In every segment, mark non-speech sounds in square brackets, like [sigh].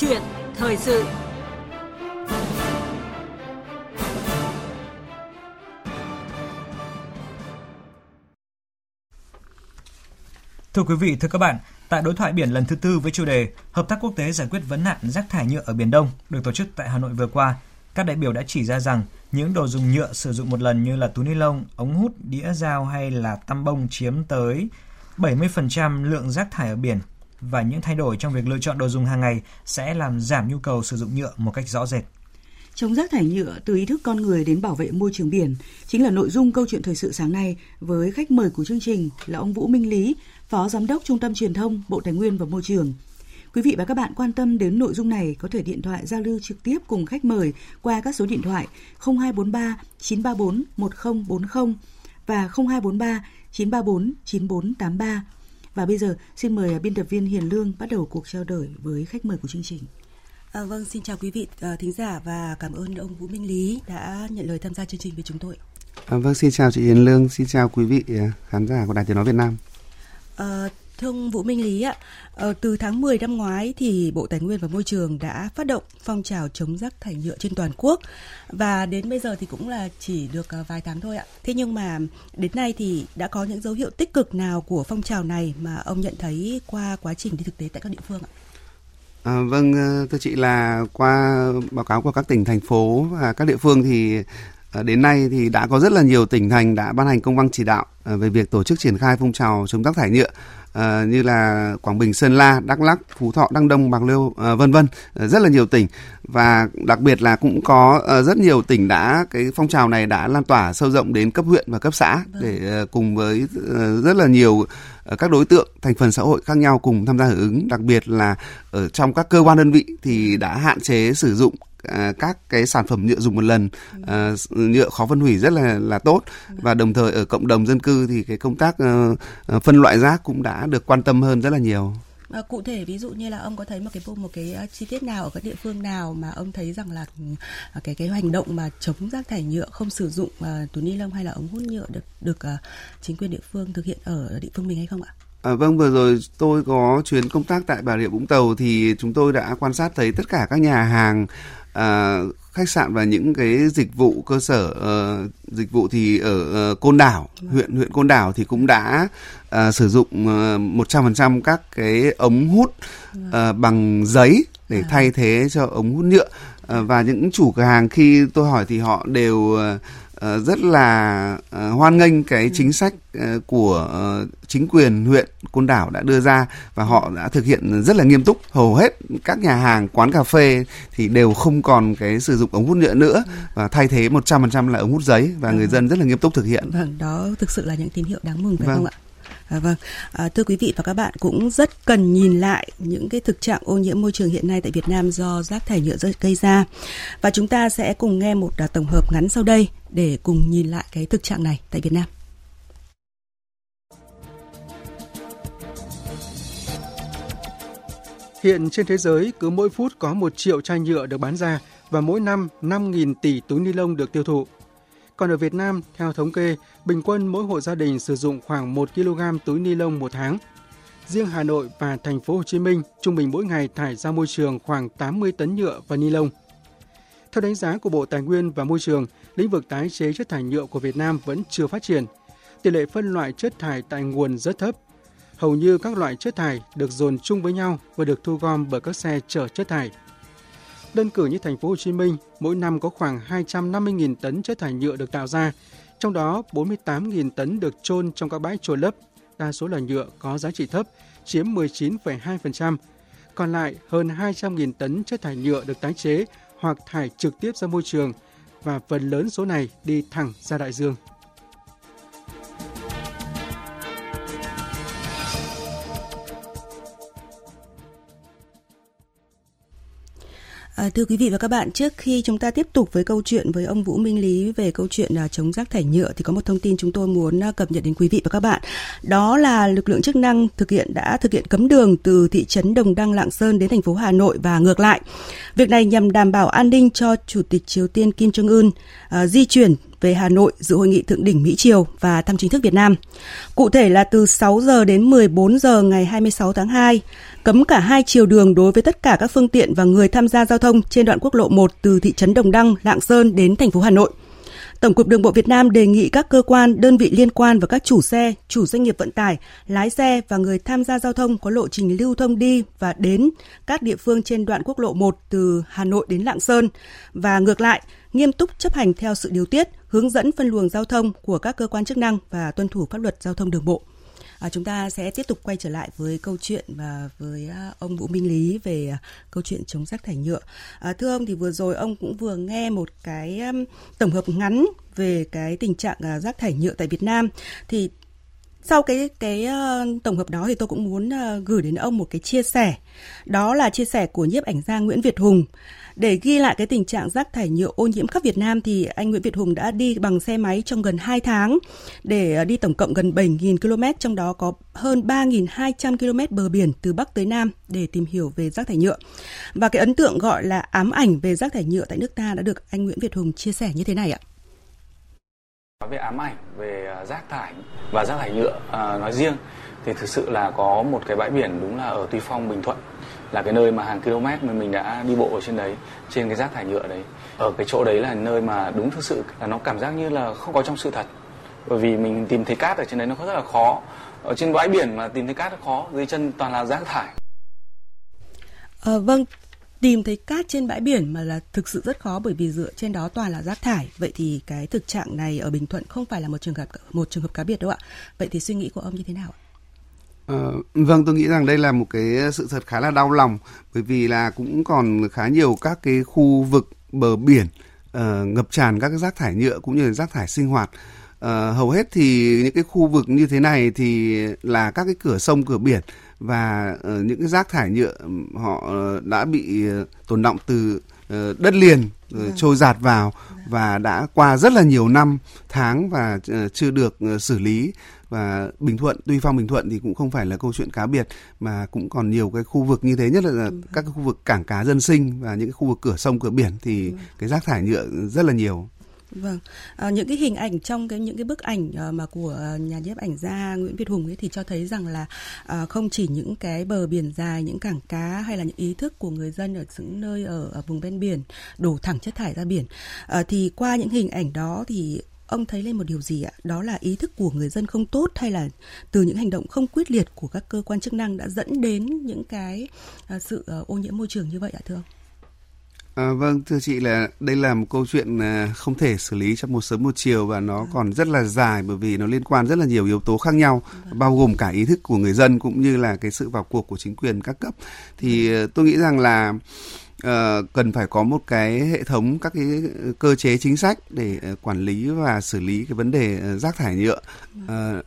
chuyện thời sự. Thưa quý vị, thưa các bạn, tại đối thoại biển lần thứ tư với chủ đề Hợp tác quốc tế giải quyết vấn nạn rác thải nhựa ở Biển Đông được tổ chức tại Hà Nội vừa qua, các đại biểu đã chỉ ra rằng những đồ dùng nhựa sử dụng một lần như là túi ni lông, ống hút, đĩa dao hay là tăm bông chiếm tới 70% lượng rác thải ở biển và những thay đổi trong việc lựa chọn đồ dùng hàng ngày sẽ làm giảm nhu cầu sử dụng nhựa một cách rõ rệt. Chống rác thải nhựa từ ý thức con người đến bảo vệ môi trường biển chính là nội dung câu chuyện thời sự sáng nay với khách mời của chương trình là ông Vũ Minh Lý, Phó Giám đốc Trung tâm Truyền thông Bộ Tài nguyên và Môi trường. Quý vị và các bạn quan tâm đến nội dung này có thể điện thoại giao lưu trực tiếp cùng khách mời qua các số điện thoại 0243 934 1040 và 0243 934 9483. Và bây giờ xin mời biên tập viên Hiền Lương bắt đầu cuộc trao đổi với khách mời của chương trình. À, vâng, xin chào quý vị uh, thính giả và cảm ơn ông Vũ Minh Lý đã nhận lời tham gia chương trình với chúng tôi. À, vâng, xin chào chị Hiền Lương, xin chào quý vị à, khán giả của Đài Tiếng Nói Việt Nam. À, thưa ông Vũ Minh Lý ạ, ờ, từ tháng 10 năm ngoái thì Bộ Tài nguyên và Môi trường đã phát động phong trào chống rác thải nhựa trên toàn quốc và đến bây giờ thì cũng là chỉ được ờ, vài tháng thôi ạ. Thế nhưng mà đến nay thì đã có những dấu hiệu tích cực nào của phong trào này mà ông nhận thấy qua quá trình đi thực tế tại các địa phương ạ? À, vâng, ờ, thưa chị là qua báo cáo của các tỉnh, thành phố và các địa phương thì đến nay thì đã có rất là nhiều tỉnh thành đã ban hành công văn chỉ đạo về việc tổ chức triển khai phong trào chống rác thải nhựa à, như là Quảng Bình, Sơn La, Đắk Lắk, Phú Thọ, Đăng Đông, Bạc Liêu, vân vân, rất là nhiều tỉnh và đặc biệt là cũng có rất nhiều tỉnh đã cái phong trào này đã lan tỏa sâu rộng đến cấp huyện và cấp xã vâng. để cùng với rất là nhiều các đối tượng thành phần xã hội khác nhau cùng tham gia hưởng ứng đặc biệt là ở trong các cơ quan đơn vị thì đã hạn chế sử dụng các cái sản phẩm nhựa dùng một lần à, nhựa khó phân hủy rất là là tốt và đồng thời ở cộng đồng dân cư thì cái công tác uh, phân loại rác cũng đã được quan tâm hơn rất là nhiều. À, cụ thể ví dụ như là ông có thấy một cái một cái chi tiết nào ở các địa phương nào mà ông thấy rằng là cái cái hành động mà chống rác thải nhựa không sử dụng uh, túi ni lông hay là ống hút nhựa được được uh, chính quyền địa phương thực hiện ở địa phương mình hay không ạ? À, vâng vừa rồi tôi có chuyến công tác tại Bà Rịa Vũng Tàu thì chúng tôi đã quan sát thấy tất cả các nhà hàng à, khách sạn và những cái dịch vụ cơ sở uh, dịch vụ thì ở uh, Côn Đảo huyện huyện Côn Đảo thì cũng đã uh, sử dụng phần trăm các cái ống hút uh, bằng giấy để thay thế cho ống hút nhựa. Uh, và những chủ cửa hàng khi tôi hỏi thì họ đều uh, rất là uh, hoan nghênh cái ừ. chính sách uh, của chính quyền huyện Côn Đảo đã đưa ra và họ đã thực hiện rất là nghiêm túc hầu hết các nhà hàng quán cà phê thì đều không còn cái sử dụng ống hút nhựa nữa ừ. và thay thế 100% là ống hút giấy và người dân rất là nghiêm túc thực hiện. Vâng, đó thực sự là những tín hiệu đáng mừng phải vâng. không ạ? À, vâng, à, thưa quý vị và các bạn cũng rất cần nhìn lại những cái thực trạng ô nhiễm môi trường hiện nay tại Việt Nam do rác thải nhựa gây ra. Và chúng ta sẽ cùng nghe một à, tổng hợp ngắn sau đây để cùng nhìn lại cái thực trạng này tại Việt Nam. Hiện trên thế giới, cứ mỗi phút có một triệu chai nhựa được bán ra và mỗi năm 5.000 tỷ túi ni lông được tiêu thụ. Còn ở Việt Nam, theo thống kê, bình quân mỗi hộ gia đình sử dụng khoảng 1 kg túi ni lông một tháng. Riêng Hà Nội và thành phố Hồ Chí Minh trung bình mỗi ngày thải ra môi trường khoảng 80 tấn nhựa và ni lông. Theo đánh giá của Bộ Tài nguyên và Môi trường, lĩnh vực tái chế chất thải nhựa của Việt Nam vẫn chưa phát triển. Tỷ lệ phân loại chất thải tại nguồn rất thấp. Hầu như các loại chất thải được dồn chung với nhau và được thu gom bởi các xe chở chất thải. Đơn cử như thành phố Hồ Chí Minh, mỗi năm có khoảng 250.000 tấn chất thải nhựa được tạo ra, trong đó 48.000 tấn được chôn trong các bãi trôn lấp, đa số là nhựa có giá trị thấp, chiếm 19,2%. Còn lại, hơn 200.000 tấn chất thải nhựa được tái chế hoặc thải trực tiếp ra môi trường và phần lớn số này đi thẳng ra đại dương. À, thưa quý vị và các bạn, trước khi chúng ta tiếp tục với câu chuyện với ông Vũ Minh Lý về câu chuyện là chống rác thải nhựa thì có một thông tin chúng tôi muốn à, cập nhật đến quý vị và các bạn. Đó là lực lượng chức năng thực hiện đã thực hiện cấm đường từ thị trấn Đồng Đăng Lạng Sơn đến thành phố Hà Nội và ngược lại. Việc này nhằm đảm bảo an ninh cho Chủ tịch Triều Tiên Kim Jong Un à, di chuyển về Hà Nội dự hội nghị thượng đỉnh Mỹ Triều và thăm chính thức Việt Nam. Cụ thể là từ 6 giờ đến 14 giờ ngày 26 tháng 2, cấm cả hai chiều đường đối với tất cả các phương tiện và người tham gia giao thông trên đoạn quốc lộ 1 từ thị trấn Đồng Đăng, Lạng Sơn đến thành phố Hà Nội. Tổng cục Đường bộ Việt Nam đề nghị các cơ quan, đơn vị liên quan và các chủ xe, chủ doanh nghiệp vận tải, lái xe và người tham gia giao thông có lộ trình lưu thông đi và đến các địa phương trên đoạn quốc lộ 1 từ Hà Nội đến Lạng Sơn và ngược lại, nghiêm túc chấp hành theo sự điều tiết, hướng dẫn phân luồng giao thông của các cơ quan chức năng và tuân thủ pháp luật giao thông đường bộ. À, chúng ta sẽ tiếp tục quay trở lại với câu chuyện và với à, ông Vũ Minh Lý về à, câu chuyện chống rác thải nhựa. À, thưa ông thì vừa rồi ông cũng vừa nghe một cái tổng hợp ngắn về cái tình trạng à, rác thải nhựa tại Việt Nam. Thì sau cái cái uh, tổng hợp đó thì tôi cũng muốn uh, gửi đến ông một cái chia sẻ. Đó là chia sẻ của nhiếp ảnh gia Nguyễn Việt Hùng. Để ghi lại cái tình trạng rác thải nhựa ô nhiễm khắp Việt Nam thì anh Nguyễn Việt Hùng đã đi bằng xe máy trong gần 2 tháng để ờ, đi tổng cộng gần 7.000 km, trong đó có hơn 3.200 km bờ biển từ Bắc tới Nam để tìm hiểu về rác thải nhựa. Và cái ấn tượng gọi là ám ảnh về rác thải nhựa tại nước ta đã được anh Nguyễn Việt Hùng chia sẻ như thế này ạ. Nói về ám ảnh về à, rác thải và rác thải nhựa à, nói riêng thì thực sự là có một cái bãi biển đúng là ở Tuy Phong, Bình Thuận là cái nơi mà hàng km mà mình đã đi bộ ở trên đấy trên cái rác thải nhựa đấy. Ở cái chỗ đấy là nơi mà đúng thực sự là nó cảm giác như là không có trong sự thật. Bởi vì mình tìm thấy cát ở trên đấy nó rất là khó. Ở trên bãi biển mà tìm thấy cát nó khó dưới chân toàn là rác thải. À, vâng tìm thấy cát trên bãi biển mà là thực sự rất khó bởi vì dựa trên đó toàn là rác thải. Vậy thì cái thực trạng này ở Bình Thuận không phải là một trường hợp một trường hợp cá biệt đâu ạ. Vậy thì suy nghĩ của ông như thế nào ạ? Ờ, vâng, tôi nghĩ rằng đây là một cái sự thật khá là đau lòng bởi vì là cũng còn khá nhiều các cái khu vực bờ biển uh, ngập tràn các cái rác thải nhựa cũng như là rác thải sinh hoạt. Uh, hầu hết thì những cái khu vực như thế này thì là các cái cửa sông cửa biển và uh, những cái rác thải nhựa họ đã bị tồn động từ uh, đất liền uh, trôi giạt vào và đã qua rất là nhiều năm tháng và uh, chưa được uh, xử lý. Và Bình Thuận, Tuy Phong Bình Thuận thì cũng không phải là câu chuyện cá biệt mà cũng còn nhiều cái khu vực như thế nhất là các cái khu vực cảng cá dân sinh và những cái khu vực cửa sông cửa biển thì cái rác thải nhựa rất là nhiều. Vâng, à, những cái hình ảnh trong cái những cái bức ảnh uh, mà của ờ, nhà nhiếp ảnh gia Nguyễn Việt Hùng ấy thì cho thấy rằng là uh, không chỉ những cái bờ biển dài, những cảng cá hay là những ý thức của người dân ở những nơi ở, ở vùng ven biển đổ thẳng chất thải ra biển, uh, thì qua những hình ảnh đó thì ông thấy lên một điều gì ạ? Đó là ý thức của người dân không tốt hay là từ những hành động không quyết liệt của các cơ quan chức năng đã dẫn đến những cái uh, sự uh, ô nhiễm môi trường như vậy ạ thưa ông? À, vâng, thưa chị là đây là một câu chuyện à, không thể xử lý trong một sớm một chiều và nó vâng. còn rất là dài bởi vì nó liên quan rất là nhiều yếu tố khác nhau, vâng. bao gồm cả ý thức của người dân cũng như là cái sự vào cuộc của chính quyền các cấp. Thì vâng. tôi nghĩ rằng là uh, cần phải có một cái hệ thống các cái cơ chế chính sách để quản lý và xử lý cái vấn đề uh, rác thải nhựa uh,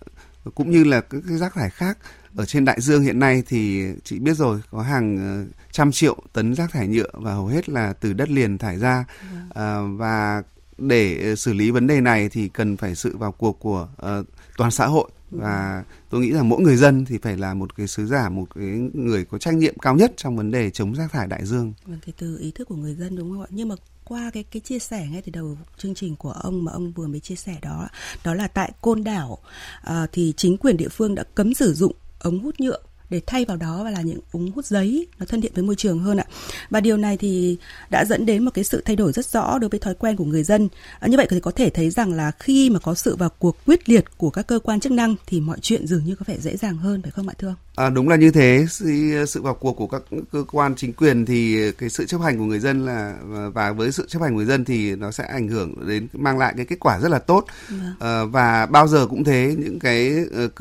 cũng như là các cái rác thải khác ở trên đại dương hiện nay thì chị biết rồi có hàng trăm triệu tấn rác thải nhựa và hầu hết là từ đất liền thải ra uh, và để xử lý vấn đề này thì cần phải sự vào cuộc của uh, toàn xã hội và tôi nghĩ rằng mỗi người dân thì phải là một cái sứ giả một cái người có trách nhiệm cao nhất trong vấn đề chống rác thải đại dương. Vâng, cái từ ý thức của người dân đúng không ạ? Nhưng mà qua cái cái chia sẻ ngay từ đầu chương trình của ông mà ông vừa mới chia sẻ đó đó là tại Côn Đảo à, thì chính quyền địa phương đã cấm sử dụng ống hút nhựa để thay vào đó là những ống hút giấy nó thân thiện với môi trường hơn ạ. Và điều này thì đã dẫn đến một cái sự thay đổi rất rõ đối với thói quen của người dân. À, như vậy thì có thể thấy rằng là khi mà có sự vào cuộc quyết liệt của các cơ quan chức năng thì mọi chuyện dường như có vẻ dễ dàng hơn phải không ạ thưa ông? À, đúng là như thế. Sự, sự vào cuộc của các cơ quan chính quyền thì cái sự chấp hành của người dân là và với sự chấp hành của người dân thì nó sẽ ảnh hưởng đến mang lại cái kết quả rất là tốt. À, và bao giờ cũng thế những cái uh,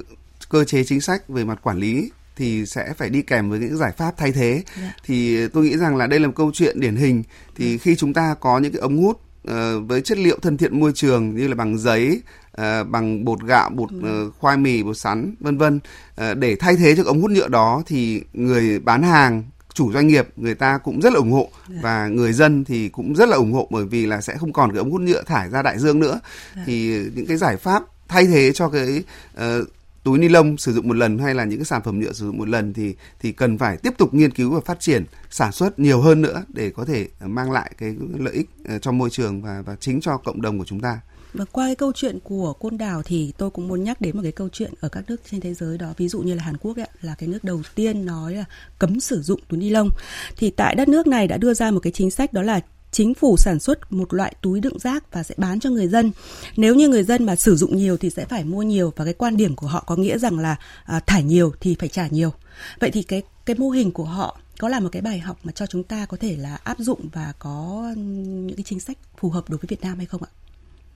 cơ chế chính sách về mặt quản lý thì sẽ phải đi kèm với những giải pháp thay thế. Yeah. Dạ. Thì tôi nghĩ rằng là đây là một câu chuyện điển hình. Thì yeah. khi chúng ta có những cái ống hút uh, với chất liệu thân thiện môi trường như là bằng giấy, uh, bằng bột gạo, bột uh, khoai mì, bột sắn, vân vân uh, để thay thế cho ống hút nhựa đó thì người bán hàng chủ doanh nghiệp người ta cũng rất là ủng hộ. Dạ. và người dân thì cũng rất là ủng hộ bởi vì là sẽ không còn cái ống hút nhựa thải ra đại dương nữa. Dạ. thì những cái giải pháp thay thế cho cái uh, túi ni lông sử dụng một lần hay là những cái sản phẩm nhựa sử dụng một lần thì thì cần phải tiếp tục nghiên cứu và phát triển sản xuất nhiều hơn nữa để có thể mang lại cái lợi ích ờ, cho môi trường và và chính cho cộng đồng của chúng ta. Và qua cái câu chuyện của Côn Đảo thì tôi cũng muốn nhắc đến một cái câu chuyện ở các nước trên thế giới đó, ví dụ như là Hàn Quốc ấy, là cái nước đầu tiên nói là cấm sử dụng túi ni lông. Thì tại đất nước này đã đưa ra một cái chính sách đó là chính phủ sản xuất một loại túi đựng rác và sẽ bán cho người dân. Nếu như người dân mà sử dụng nhiều thì sẽ phải mua nhiều và cái quan điểm của họ có nghĩa rằng là à, thải nhiều thì phải trả nhiều. Vậy thì cái cái mô hình của họ có là một cái bài học mà cho chúng ta có thể là áp dụng và có những cái chính sách phù hợp đối với Việt Nam hay không ạ?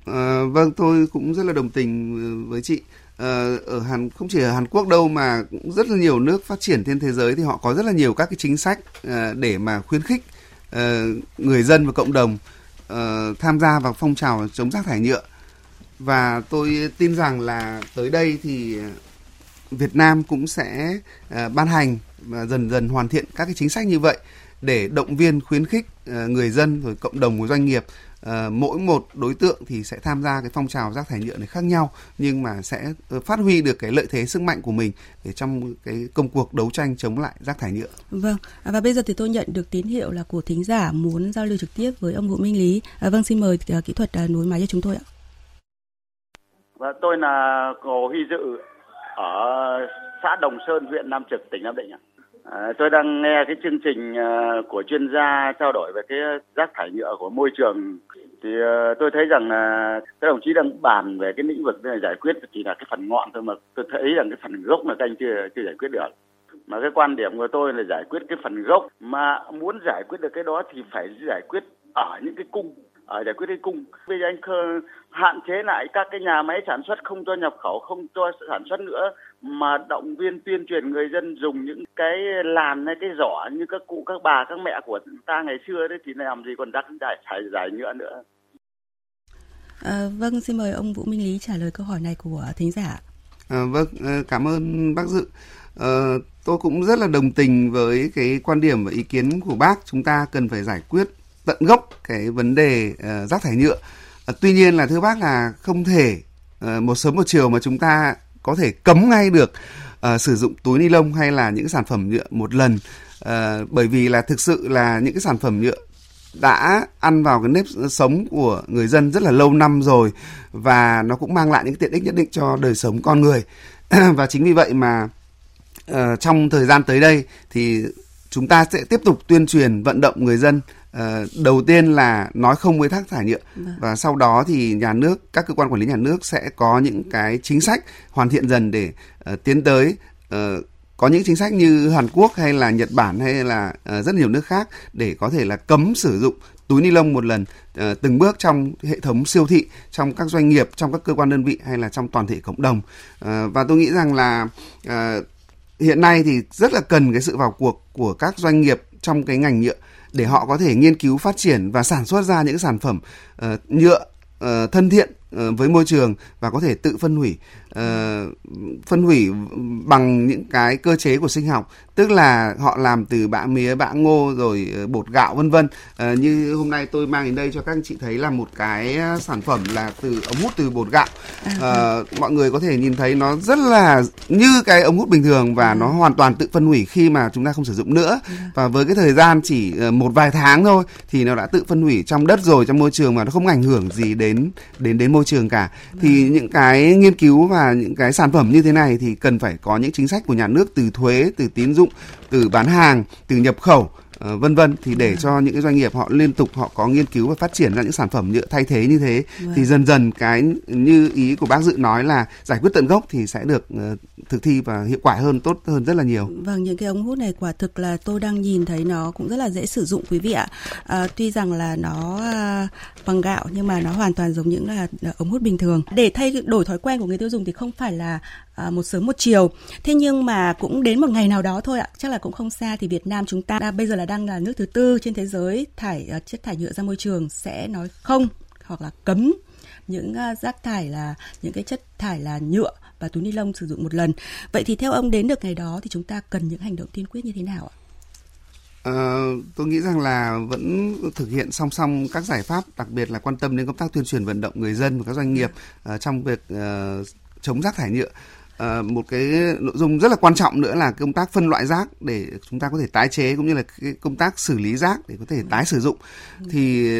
À, vâng, tôi cũng rất là đồng tình ừ, với chị. À, ở Hàn không chỉ ở Hàn Quốc đâu mà cũng rất là nhiều nước phát triển trên thế giới thì họ có rất là nhiều các cái chính sách à, để mà khuyến khích Ờ, người dân và cộng đồng uh, tham gia vào phong trào chống rác thải nhựa. Và tôi tin rằng là tới đây thì Việt Nam cũng sẽ uh, ban hành và dần dần hoàn thiện các cái chính sách như vậy để động viên khuyến khích uh, người dân rồi cộng đồng của doanh nghiệp à, mỗi một đối tượng thì sẽ tham gia cái phong trào rác thải nhựa này khác nhau nhưng mà sẽ ờ, phát huy được cái lợi thế sức mạnh của mình để trong cái công cuộc đấu tranh chống lại rác thải nhựa. Vâng và bây giờ thì tôi nhận được tín hiệu là của thính giả muốn giao lưu trực tiếp với ông Vũ Minh Lý. À, vâng xin mời kỹ thuật nối máy cho chúng tôi ạ. Và tôi là Hồ Huy Dự ở xã Đồng Sơn, huyện Nam Trực, tỉnh Nam Định ạ. À, tôi đang nghe cái chương trình à, của chuyên gia trao đổi về cái rác thải nhựa của môi trường. Thì à, tôi thấy rằng là các đồng chí đang bàn về cái lĩnh vực này giải quyết chỉ là cái phần ngọn thôi mà tôi thấy rằng cái phần gốc là các anh chưa chưa giải quyết được. Mà cái quan điểm của tôi là giải quyết cái phần gốc mà muốn giải quyết được cái đó thì phải giải quyết ở những cái cung ở giải quyết cái cung. Bây giờ anh khơ hạn chế lại các cái nhà máy sản xuất không cho nhập khẩu không cho sản xuất nữa mà động viên tuyên truyền người dân dùng những cái làn hay cái giỏ như các cụ các bà các mẹ của ta ngày xưa đấy thì làm gì còn đắt giải giải giải nhựa nữa À, vâng, xin mời ông Vũ Minh Lý trả lời câu hỏi này của thính giả. À, vâng, ờ, cảm ơn bác Dự. À, tôi cũng rất là đồng tình với cái quan điểm và ý kiến của bác. Chúng ta cần phải giải quyết tận gốc cái vấn đề uh, rác thải nhựa. Uh, tuy nhiên là thưa bác là không thể uh, một sớm một chiều mà chúng ta có thể cấm ngay được uh, sử dụng túi ni lông hay là những sản phẩm nhựa một lần. Uh, bởi vì là thực sự là những cái sản phẩm nhựa đã ăn vào cái nếp sống của người dân rất là lâu năm rồi và nó cũng mang lại những tiện ích nhất định cho đời sống con người. [clears throat] Và chính vì vậy mà uh, trong thời gian tới đây thì chúng ta sẽ tiếp tục tuyên truyền vận động người dân đầu tiên là nói không với rác thải nhựa. Vâng. và sau đó thì nhà nước các cơ quan quản lý nhà nước sẽ có những cái chính sách hoàn thiện dần để uh, tiến tới uh, có những chính sách như Hàn Quốc hay là Nhật Bản hay là uh, rất nhiều nước khác để có thể là cấm sử dụng túi ni lông một lần uh, từng bước trong hệ thống siêu thị trong các doanh nghiệp trong các cơ quan đơn vị hay là trong toàn thể cộng đồng. Uh, và tôi nghĩ rằng là uh, hiện nay thì rất là cần cái sự vào cuộc của các doanh nghiệp trong cái ngành nhựa để họ có thể nghiên cứu phát triển và sản xuất ra những sản phẩm uh, nhựa uh, thân thiện với môi trường và có thể tự phân hủy uh, phân hủy bằng những cái cơ chế của sinh học. Tức là họ làm từ bã mía bã ngô rồi bột gạo vân vân. Uh, như hôm nay tôi mang đến đây cho các anh chị thấy là một cái sản phẩm là từ ống hút từ bột gạo. Uh, mọi người có thể nhìn thấy nó rất là như cái ống hút bình thường và nó hoàn toàn tự phân hủy khi mà chúng ta không sử dụng nữa. Và với cái thời gian chỉ một vài tháng thôi thì nó đã tự phân hủy trong đất rồi trong môi trường mà nó không ảnh hưởng gì đến đến đến môi trường cả. Thì những cái nghiên cứu và những cái sản phẩm như thế này thì cần phải có những chính sách của nhà nước từ thuế từ tín dụng từ bán hàng từ nhập khẩu vân vân thì để cho những cái doanh nghiệp họ liên tục họ có nghiên cứu và phát triển ra những sản phẩm nhựa thay thế như thế vâng. thì dần dần cái như ý của bác dự nói là giải quyết tận gốc thì sẽ được uh, thực thi và hiệu quả hơn tốt hơn rất là nhiều. Vâng những cái ống hút này quả thực là tôi đang nhìn thấy nó cũng rất là dễ sử dụng quý vị ạ. À, tuy rằng là nó à, bằng gạo nhưng mà nó hoàn toàn giống những là ống hút bình thường. Để thay đổi thói quen của người tiêu dùng thì không phải là à, một sớm một chiều. Thế nhưng mà cũng đến một ngày nào đó thôi ạ, chắc là cũng không xa thì Việt Nam chúng ta đã, bây giờ là đang là nước thứ tư trên thế giới thải uh, chất thải nhựa ra môi trường sẽ nói không hoặc là cấm những uh, rác thải là những cái chất thải là nhựa và túi ni lông sử dụng một lần. Vậy thì theo ông đến được ngày đó thì chúng ta cần những hành động tiên quyết như thế nào ạ? À, tôi nghĩ rằng là vẫn thực hiện song song các giải pháp, đặc biệt là quan tâm đến công tác tuyên truyền vận động người dân và các doanh nghiệp uh, trong việc uh, chống rác thải nhựa À, một cái nội dung rất là quan trọng nữa là công tác phân loại rác để chúng ta có thể tái chế cũng như là cái công tác xử lý rác để có thể tái sử dụng. Thì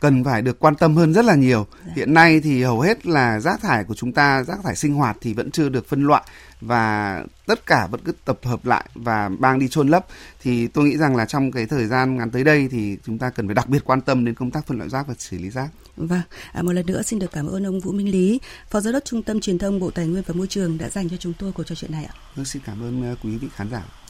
cần phải được quan tâm hơn rất là nhiều. Hiện nay thì hầu hết là rác thải của chúng ta, rác thải sinh hoạt thì vẫn chưa được phân loại và tất cả vẫn cứ tập hợp lại và mang đi chôn lấp. Thì tôi nghĩ rằng là trong cái thời gian ngắn tới đây thì chúng ta cần phải đặc biệt quan tâm đến công tác phân loại rác và xử lý rác. Vâng, à, một lần nữa xin được cảm ơn ông Vũ Minh Lý, Phó Giám đốc Trung tâm Truyền thông Bộ Tài nguyên và Môi trường đã dành cho chúng tôi cuộc trò chuyện này ạ. Vâng, xin cảm ơn à, quý vị khán giả.